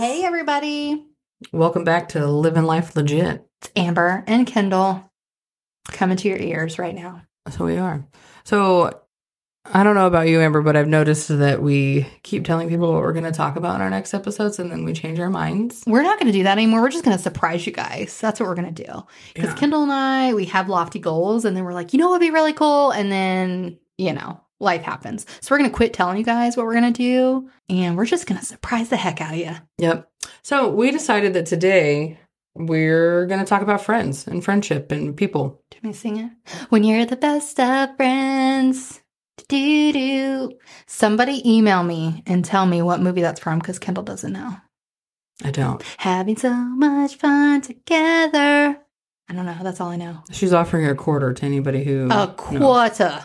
Hey, everybody. Welcome back to Living Life Legit. It's Amber and Kendall coming to your ears right now. So we are. So I don't know about you, Amber, but I've noticed that we keep telling people what we're going to talk about in our next episodes and then we change our minds. We're not going to do that anymore. We're just going to surprise you guys. That's what we're going to do. Because Yeah. Kendall and I, we have lofty goals, and then we're like, you know what would be really cool? And then, you know, life happens. So we're going to quit telling you guys what we're going to do, and we're just going to surprise the heck out of you. Yep. So we decided that today we're going to talk about friends and friendship and people. Do me sing it? When you're the best of friends. Do do. Somebody email me and tell me what movie that's from because Kendall doesn't know. I don't. Having so much fun together. I don't know. That's all I know. She's offering a quarter to anybody who. A quarter.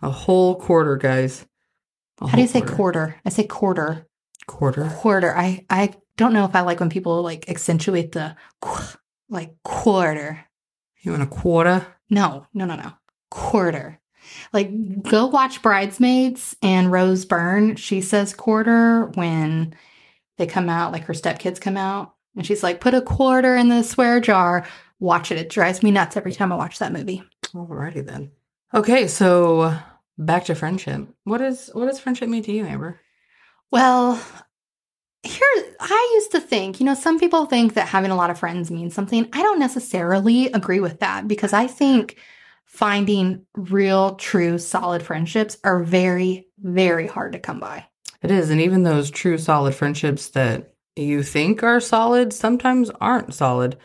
A whole quarter, guys. A How do you say quarter? I say quarter. Quarter. Quarter. I I don't know if I like when people like accentuate the qu- like quarter. You want a quarter? No, no, no, no. Quarter. Like go watch Bridesmaids and Rose Byrne. She says quarter when they come out, like her stepkids come out. And she's like, put a quarter in the swear jar. Watch it. It drives me nuts every time I watch that movie. Alrighty then. Okay, so back to friendship. What is what does friendship mean to you, Amber? Well, here I used to think, you know, some people think that having a lot of friends means something. I don't necessarily agree with that because I think finding real, true, solid friendships are very, very hard to come by. It is, and even those true solid friendships that you think are solid sometimes aren't solid.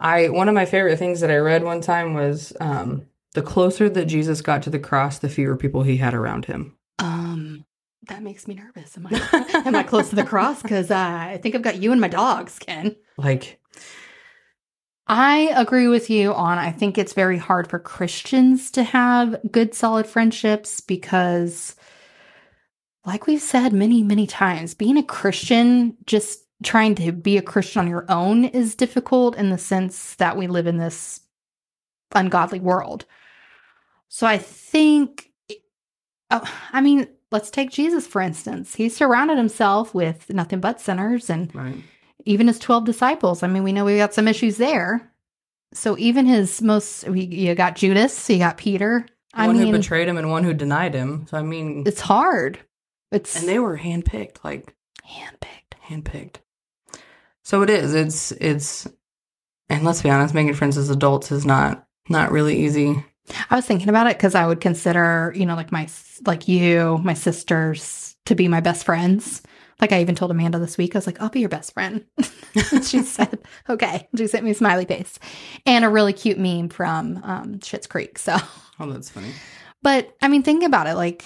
I one of my favorite things that I read one time was um, the closer that Jesus got to the cross, the fewer people he had around him. Um, that makes me nervous. Am I am I close to the cross? Because uh, I think I've got you and my dogs, Ken. Like, I agree with you on I think it's very hard for Christians to have good solid friendships because like we've said many many times being a Christian just trying to be a Christian on your own is difficult in the sense that we live in this ungodly world. So I think oh, I mean let's take Jesus for instance. He surrounded himself with nothing but sinners and right? even his 12 disciples. I mean, we know we got some issues there. So even his most, you got Judas, you got Peter. I one who mean, betrayed him and one who denied him. So I mean, it's hard. It's and they were handpicked, like handpicked. handpicked. So it is. It's it's, and let's be honest, making friends as adults is not not really easy. I was thinking about it because I would consider, you know, like my, like you, my sisters to be my best friends. Like I even told Amanda this week, I was like, I'll be your best friend. She said, okay. She sent me a smiley face and a really cute meme from um, Schitt's Creek. So Oh, that's funny. But I mean, think about it. Like,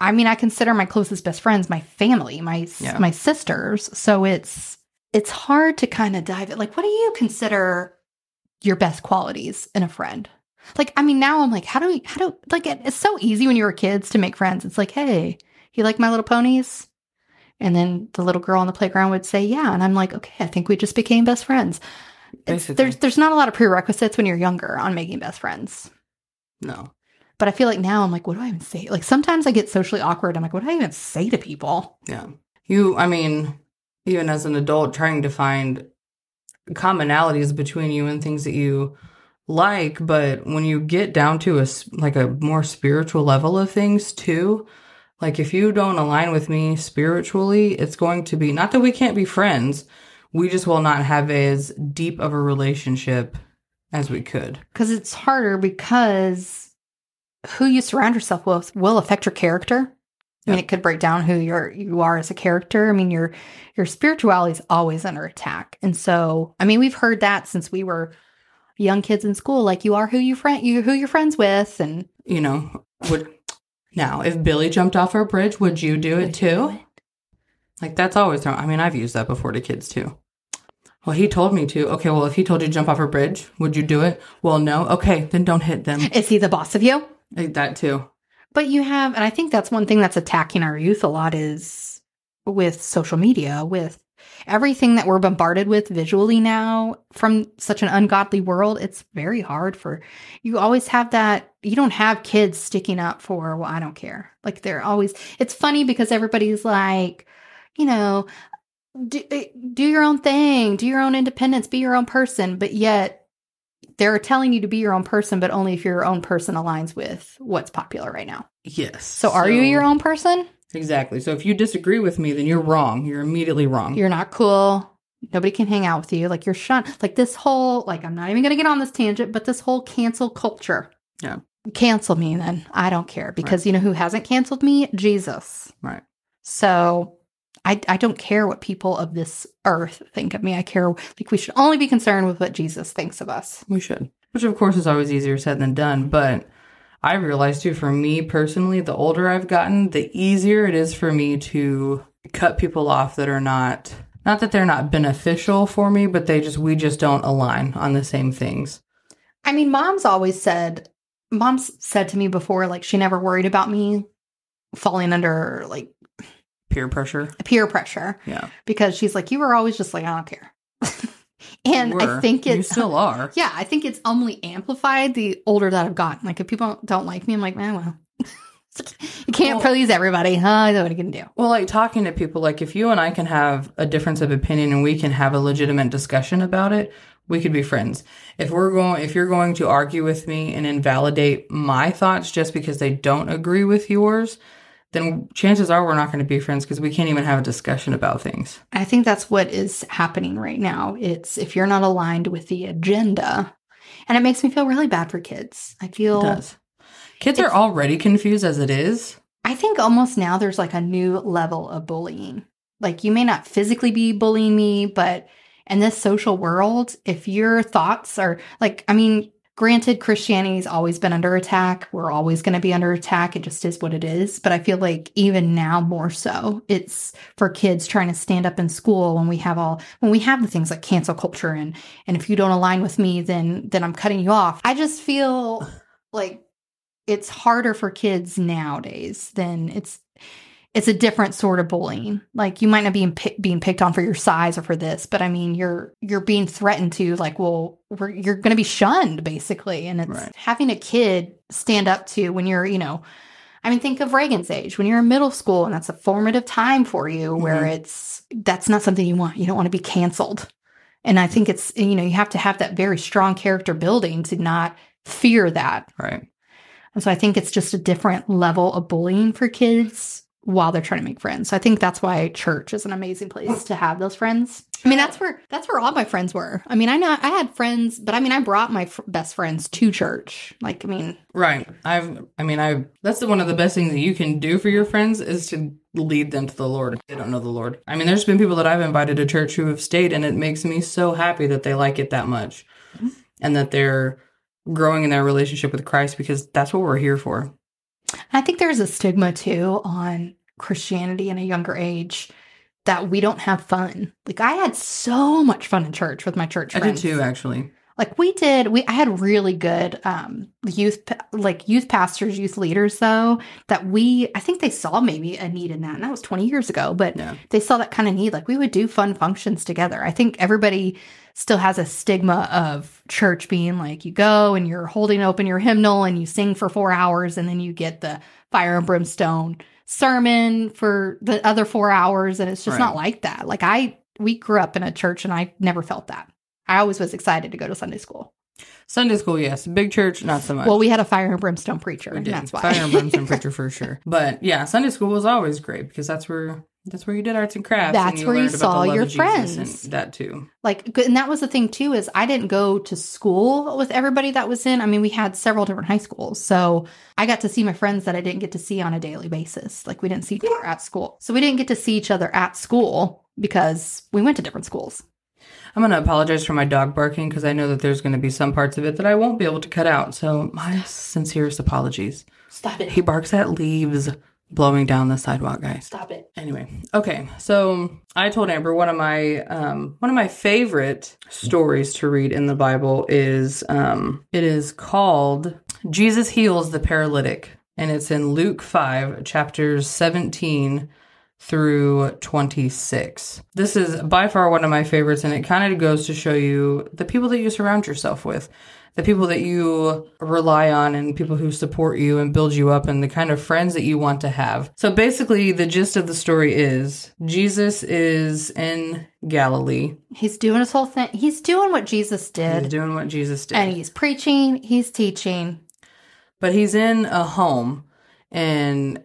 I mean, I consider my closest best friends my family, my Yeah. my sisters. So it's it's hard to kind of dive it. Like, what do you consider your best qualities in a friend? Like, I mean, now I'm like, how do we? How do like? It, it's so easy when you were kids to make friends. It's like, hey, you like My Little Ponies? And then the little girl on the playground would say, yeah, and I'm like, okay, I think we just became best friends. There's there's not a lot of prerequisites when you're younger on making best friends. No. But I feel like now I'm like, what do I even say? Like sometimes I get socially awkward. I'm like, what do I even say to people? Yeah. You, I mean, even as an adult, trying to find commonalities between you and things that you like, but when you get down to a like a more spiritual level of things too, like if you don't align with me spiritually, it's going to be not that we can't be friends, we just will not have as deep of a relationship as we could. Because it's harder because who you surround yourself with will affect your character. I mean, it could break down who you're you are as a character. I mean, your your spirituality is always under attack, and so I mean, we've heard that since we were young kids in school. Like, you are who you friend you who you're friends with, and You know, would now if Billy jumped off our bridge, would you do it too? Like that's always I mean, I've used that before to kids too. Well, he told me to. Okay, well, if he told you to jump off a bridge, would you do it? Well, no. Okay, then don't hit them. Is he the boss of you? Like that too. But you have, and I think that's one thing that's attacking our youth a lot is with social media, with everything that we're bombarded with visually now from such an ungodly world. It's very hard for you always have that. You don't have kids sticking up for, well, I don't care. Like they're always, it's funny because everybody's like, you know, do, eh, do your own thing, do your own independence, be your own person, but yet they're telling you to be your own person, but only if your own person aligns with what's popular right now. Yes. So, are you your own person? Exactly. So if you disagree with me, then you're wrong. You're immediately wrong. You're not cool. Nobody can hang out with you. Like you're shunned. Like this whole, like I'm not even going to get on this tangent, but this whole cancel culture. Yeah. Cancel me then. I don't care because you know who hasn't canceled me? Jesus. Right. So I, I don't care what people of this earth think of me. I care, like, we should only be concerned with what Jesus thinks of us. We should. Which, of course, is always easier said than done. But I realize, too, for me personally, the older I've gotten, the easier it is for me to cut people off that are not, not that they're not beneficial for me, but they just, we just don't align on the same things. I mean, mom's always said, mom's said to me before, like, she never worried about me falling under, like, Peer pressure. peer pressure Yeah. because she's like, you were always just like, I don't care. and You I think You it's still are. yeah, I think it's only amplified the older that I've gotten. Like if people don't like me, I'm like, eh, well, you can't Well- please everybody. Huh? What are you gonna do? Well, like talking to people, like if you and I can have a difference of opinion and we can have a legitimate discussion about it, we could be friends. If we're going, if you're going to argue with me and invalidate my thoughts just because they don't agree with yours, then chances are we're not going to be friends because we can't even have a discussion about things. I think that's what is happening right now. It's if you're not aligned with the agenda, and it makes me feel really bad for kids. I feel It does. Kids are already confused as it is. I think almost now there's like a new level of bullying. Like you may not physically be bullying me, but in this social world, if your thoughts are like, I mean, granted, Christianity's always been under attack. We're always going to be under attack. It just is what it is. But I feel like even now more so, it's for kids trying to stand up in school when we have all when we have the things like cancel culture and and if you don't align with me, then then I'm cutting you off. I just feel like it's harder for kids nowadays than it's it's a different sort of bullying. Like you might not be pi- being picked on for your size or for this, but I mean you're you're being threatened to like, well, we're, you're going to be shunned basically, and it's Right. having a kid stand up to when you're you know. I mean, think of Reagan's age when you're in middle school, and that's a formative time for you where Mhm. it's that's not something you want. You don't want to be canceled. And I think it's, you know, you have to have that very strong character building to not fear that. Right. And so I think it's just a different level of bullying for kids while they're trying to make friends. So I think that's why church is an amazing place to have those friends. I mean, that's where that's where all my friends were. I mean, I know I had friends, but I mean, I brought my f- best friends to church. Like, I mean, Right. I've, I mean, I, that's the, one of the best things that you can do for your friends is to lead them to the Lord if they don't know the Lord. I mean, there's been people that I've invited to church who have stayed, and it makes me so happy that they like it that much mm-hmm. and that they're growing in their relationship with Christ because that's what we're here for. I think there's a stigma too on Christianity in a younger age that we don't have fun. Like I had so much fun in church with my church Friends. I did too, actually. Like we did, we I had really good um youth like youth pastors, youth leaders though that we I think they saw maybe a need in that, and that was twenty years ago. But Yeah. they saw that kind of need. Like we would do fun functions together. I think everybody still has a stigma of church being like you go and you're holding open your hymnal and you sing for four hours and then you get the fire and brimstone sermon for the other four hours and it's just Right. not like that. Like I we grew up in a church and I never felt that. I always was excited to go to Sunday school. Sunday school, yes. Big church, not so much. Well, we had a fire and brimstone preacher, and that's why. Fire and brimstone preacher for sure. But yeah, Sunday school was always great because that's where that's where you did arts and crafts. That's and where you saw your friends. and that too. like, and that was the thing too is I didn't go to school with everybody that was in. I mean, we had several different high schools, so I got to see my friends that I didn't get to see on a daily basis. Like we didn't see each other at school, so we didn't get to see each other at school because we went to different schools. I'm going to apologize for my dog barking because I know that there's going to be some parts of it that I won't be able to cut out. So, my sincerest apologies. Stop it! He barks at leaves blowing down the sidewalk, guys. Stop it! Anyway, okay. So, I told Amber one of my um one of my favorite stories to read in the Bible is um it is called Jesus heals the paralytic and it's in Luke 5 chapters 17 through 26. This is by far one of my favorites, and it kind of goes to show you the people that you surround yourself with, the people that you rely on, and people who support you and build you up, and the kind of friends that you want to have. So basically, the gist of the story is Jesus is in Galilee. He's doing his whole thing. He's doing what Jesus did. He's doing what Jesus did. And he's preaching, he's teaching. But he's in a home, and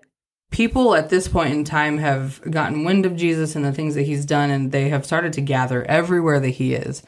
people at this point in time have gotten wind of Jesus and the things that he's done, and they have started to gather everywhere that he is.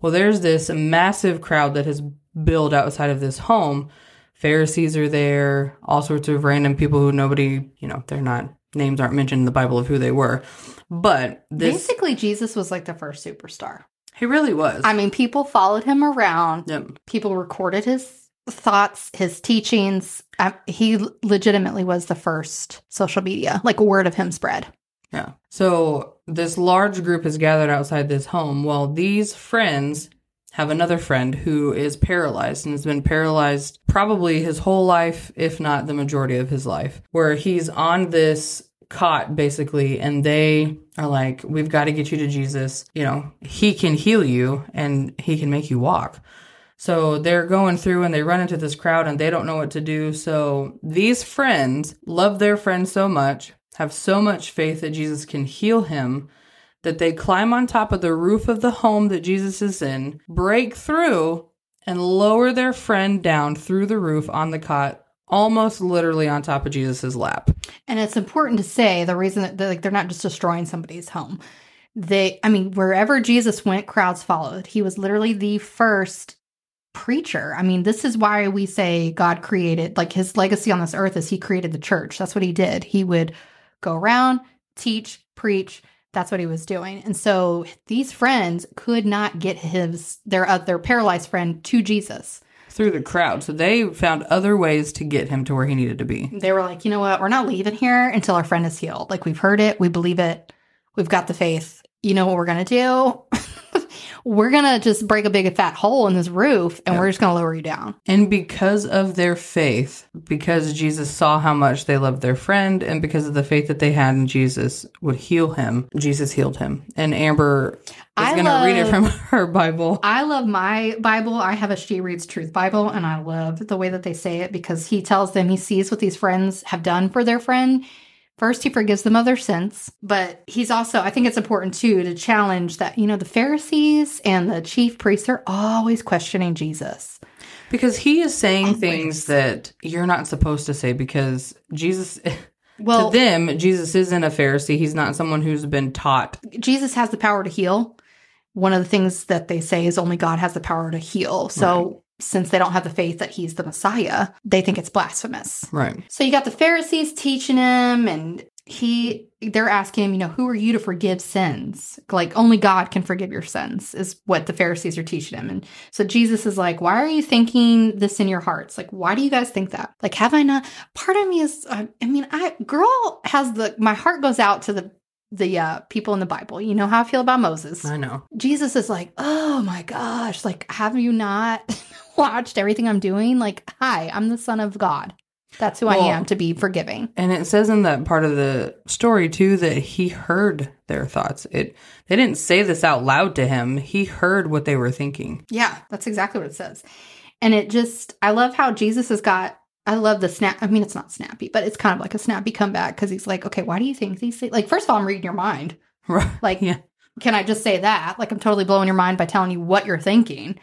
Well, there's this massive crowd that has built outside of this home. Pharisees are there, all sorts of random people who nobody, you know, they're not names aren't mentioned in the Bible of who they were. But this Basically, Jesus was like the first superstar. he really was. I mean, people followed him around. Yep. People recorded his thoughts, his teachings. Uh, he legitimately was the first social media, like word of him spread. Yeah. So this large group is gathered outside this home. Well, these friends have another friend who is paralyzed and has been paralyzed probably his whole life, if not the majority of his life, where he's on this cot basically and they are like we've got to get you to Jesus you know he can heal you and he can make you walk so they're going through and they run into this crowd and they don't know what to do so these friends love their friend so much have so much faith that Jesus can heal him that they climb on top of the roof of the home that Jesus is in, break through, and lower their friend down through the roof on the cot, almost literally on top of Jesus's lap. And it's important to say the reason that they're, like they're not just destroying somebody's home. They, I mean, wherever Jesus went, crowds followed. He was literally the first preacher. I mean, this is why we say God created, like his legacy on this earth is he created the church. That's what he did. He would go around, teach, preach. That's what he was doing. And so these friends could not get his their uh, their paralyzed friend to Jesus. Through the crowd. So they found other ways to get him to where he needed to be. They were like, "You know what? We're not leaving here until our friend is healed. Like we've heard it, we believe it. We've got the faith. You know what we're going to do? we're going to just break a big fat hole in this roof and we're just going to lower you down." And because of their faith, because Jesus saw how much they loved their friend, and because of the faith that they had in Jesus would heal him, Jesus healed him. And Amber is going to read it from her Bible. I love my Bible. I have a She Reads Truth Bible, and I love the way that they say it because he tells them he sees what these friends have done for their friend. First, he forgives them of their sins, but he's also, I think it's important too to challenge that, you know, the Pharisees and the chief priests are always questioning Jesus. Because he is saying Always. things that you're not supposed to say because Jesus, Well, to them, Jesus isn't a Pharisee. He's not someone who's been taught. Jesus has the power to heal. One of the things that they say is only God has the power to heal. So, since they don't have the faith that he's the Messiah, they think it's blasphemous. Right. So you got the Pharisees teaching him, and he they're asking him, you know, who are you to forgive sins? Like only God can forgive your sins, is what the Pharisees are teaching him. And so Jesus is like, why are you thinking this in your hearts? Like, why do you guys think that? Like, have I not? Part of me is, I mean, I girl has the my heart goes out to the the uh, people in the Bible. You know how I feel about Moses. I know. Jesus is like, oh my gosh, like, have you not watched everything I'm doing? Like, hi, I'm the son of God. That's who I am to be forgiving. And it says in that part of the story too that he heard their thoughts. It they didn't say this out loud to him. He heard what they were thinking. Yeah, that's exactly what it says. And it just, I love how Jesus has got, I love the snap. I mean, it's not snappy, but it's kind of like a snappy comeback because he's like, okay, why do you think these things? Like, first of all, I'm reading your mind. Right. Like, Yeah. can I just say that? Like, I'm totally blowing your mind by telling you what you're thinking.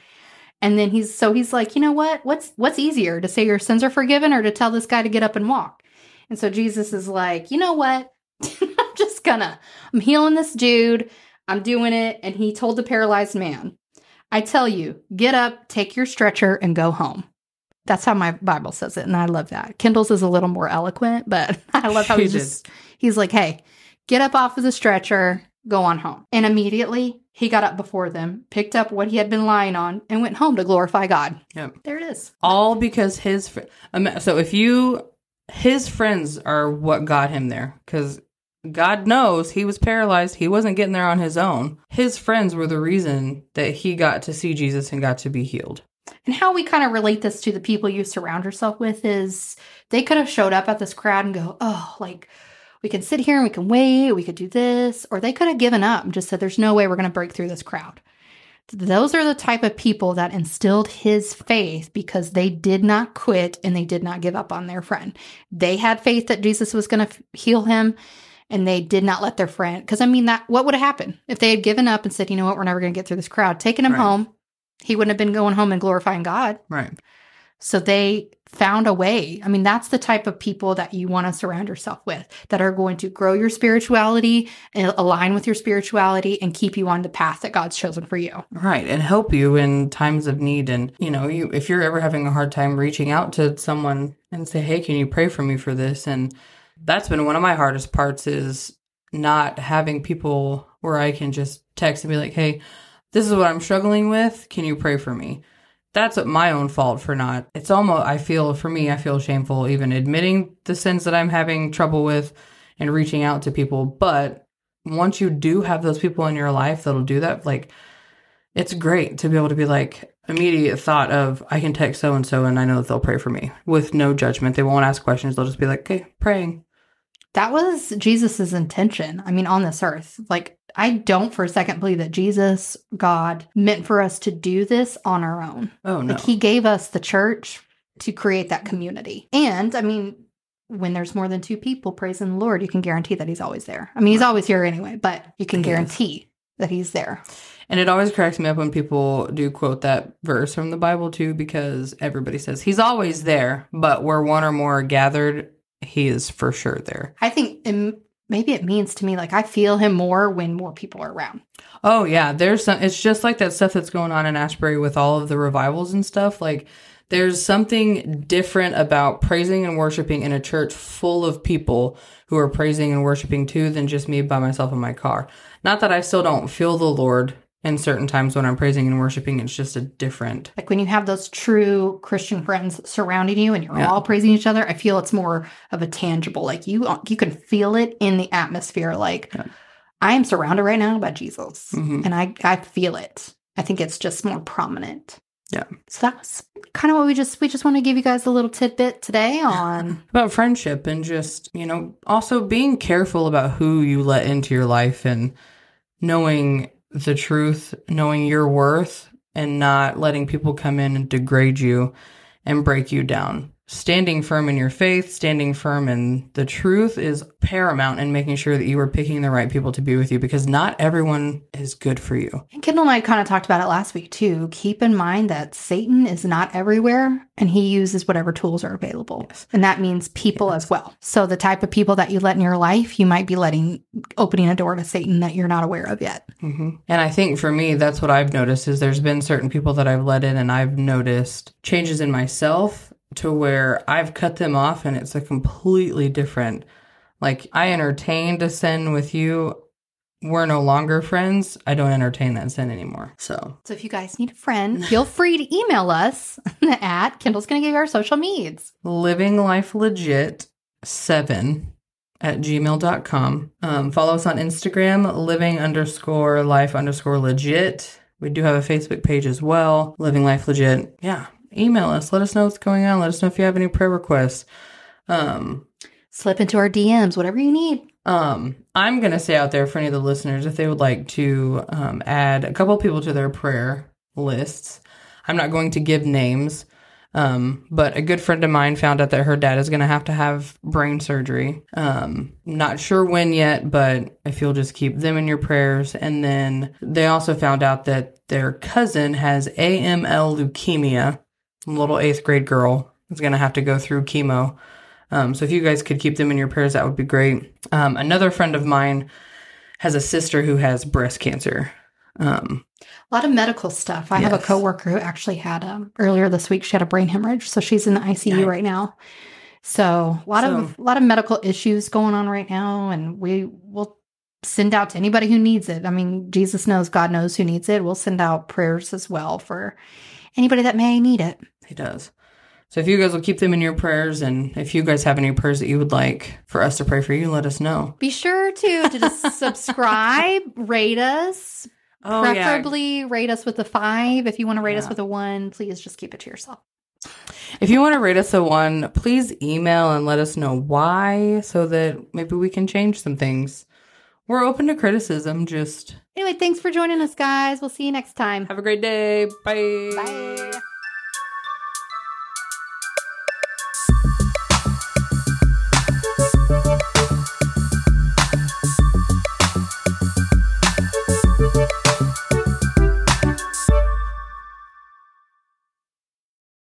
And then he's so he's like, you know what? What's what's easier to say your sins are forgiven or to tell this guy to get up and walk? And so Jesus is like, you know what? I'm just gonna, I'm healing this dude. I'm doing it. And he told the paralyzed man, I tell you, get up, take your stretcher, and go home. That's how my Bible says it. And I love that. Kendall's is a little more eloquent, but I love how he's just, he's like, hey, get up off of the stretcher, go on home. And immediately he got up before them, picked up what he had been lying on, and went home to glorify God. Yep. There it is. All because his fr- um, so if you his friends are what got him there cuz God knows he was paralyzed. He wasn't getting there on his own. His friends were the reason that he got to see Jesus and got to be healed. And how we kind of relate this to the people you surround yourself with is they could have showed up at this crowd and go, oh, like, we can sit here and we can wait, we could do this, or they could have given up and just said, there's no way we're going to break through this crowd. Those are the type of people that instilled his faith because they did not quit and they did not give up on their friend. They had faith that Jesus was going to heal him and they did not let their friend because I mean that what would have happened if they had given up and said, you know what, we're never going to get through this crowd, taking him Right. home, he wouldn't have been going home and glorifying God. Right. So they found a way. I mean, that's the type of people that you want to surround yourself with that are going to grow your spirituality and align with your spirituality and keep you on the path that God's chosen for you. Right. And help you in times of need. And, you know, you if you're ever having a hard time reaching out to someone and say, Hey, can you pray for me for this? And that's been one of my hardest parts is not having people where I can just text and be like, Hey, this is what I'm struggling with. Can you pray for me? That's my own fault for not. It's almost, I feel, for me, I feel shameful even admitting the sins that I'm having trouble with and reaching out to people. But once you do have those people in your life that'll do that, like, it's great to be able to be like immediate thought of I can text so and so and I know that they'll pray for me with no judgment. They won't ask questions. They'll just be like, okay, praying. That was Jesus's intention. I mean, on this earth. Like, I don't for a second believe that Jesus, God, meant for us to do this on our own. Oh no. Like, He gave us the church to create that community. And I mean, when there's more than two people praising the Lord, you can guarantee that He's always there. I mean, He's always here anyway, but you can guarantee that He's there. And it always cracks me up when people do quote that verse from the Bible too, because everybody says he's always there, but where one or more are gathered, he is for sure there. I think um, maybe it means to me like I feel Him more when more people are around. Oh yeah, there's some. It's just like that stuff that's going on in Asbury with all of the revivals and stuff. Like there's something different about praising and worshiping in a church full of people who are praising and worshiping too than just me by myself in my car. Not that I still don't feel the Lord in certain times when I'm praising and worshiping. It's just a different. Like when you have those true Christian friends surrounding you and you're Yeah. all praising each other, I feel it's more of a tangible. Like you, you can feel it in the atmosphere. Like Yeah. I am surrounded right now by Jesus, Mhm. and I I feel it. I think it's just more prominent. Yeah. So that's kind of what we just we just want to give you guys a little tidbit today on. about friendship and just you know also being careful about who you let into your life and knowing the truth knowing your worth and not letting people come in and degrade you and break you down standing firm in your faith standing firm in the truth is paramount in making sure that you are picking the right people to be with you because not everyone is good for you And Kendall and I kind of talked about it last week too. Keep in mind that Satan is not everywhere and he uses whatever tools are available. Yes. And that means people as well. So the type of people that you let in your life, you might be letting opening a door to Satan that you're not aware of yet. hmm And I think for me, that's what I've noticed is there's been certain people that I've let in and I've noticed changes in myself to where I've cut them off and it's a completely different, like I entertained a sin with you. We're no longer friends. I don't entertain that sin anymore. So So if you guys need a friend, feel free to email us at Kendall's going to give you our social needs. living life legit seven at gmail.com. Um, follow us on Instagram, living underscore life underscore legit. We do have a Facebook page as well, living life legit. Yeah. Email us. Let us know what's going on. Let us know if you have any prayer requests. Um, Slip into our DMs, whatever you need. um, I'm going to say out there for any of the listeners, if they would like to um, add a couple people to their prayer lists, I'm not going to give names, um, but a good friend of mine found out that her dad is going to have to have brain surgery. Um, not sure when yet, but if you'll just keep them in your prayers. And then they also found out that their cousin has AML leukemia. Little eighth grade girl is going to have to go through chemo. Um, so if you guys could keep them in your prayers, that would be great. Um, another friend of mine has a sister who has breast cancer. Um, A lot of medical stuff. I have a Yes. coworker who actually had um, earlier this week. She had a brain hemorrhage, so she's in the ICU Yikes. right now. So a lot of a lot of medical issues going on right now, and we will send out to anybody who needs it. I mean, Jesus knows, God knows who needs it. We'll send out prayers as well for anybody that may need it. He does. So if you guys will keep them in your prayers, and if you guys have any prayers that you would like for us to pray for you, let us know. Be sure to to just subscribe, rate us, Oh preferably rate us with a five. If you want to rate us with a one, please just keep it to yourself. If you want to rate us a one, please email and let us know why so that maybe we can change some things. We're open to criticism. Just Anyway, thanks for joining us, guys. We'll see you next time. have a great day. Bye. Bye.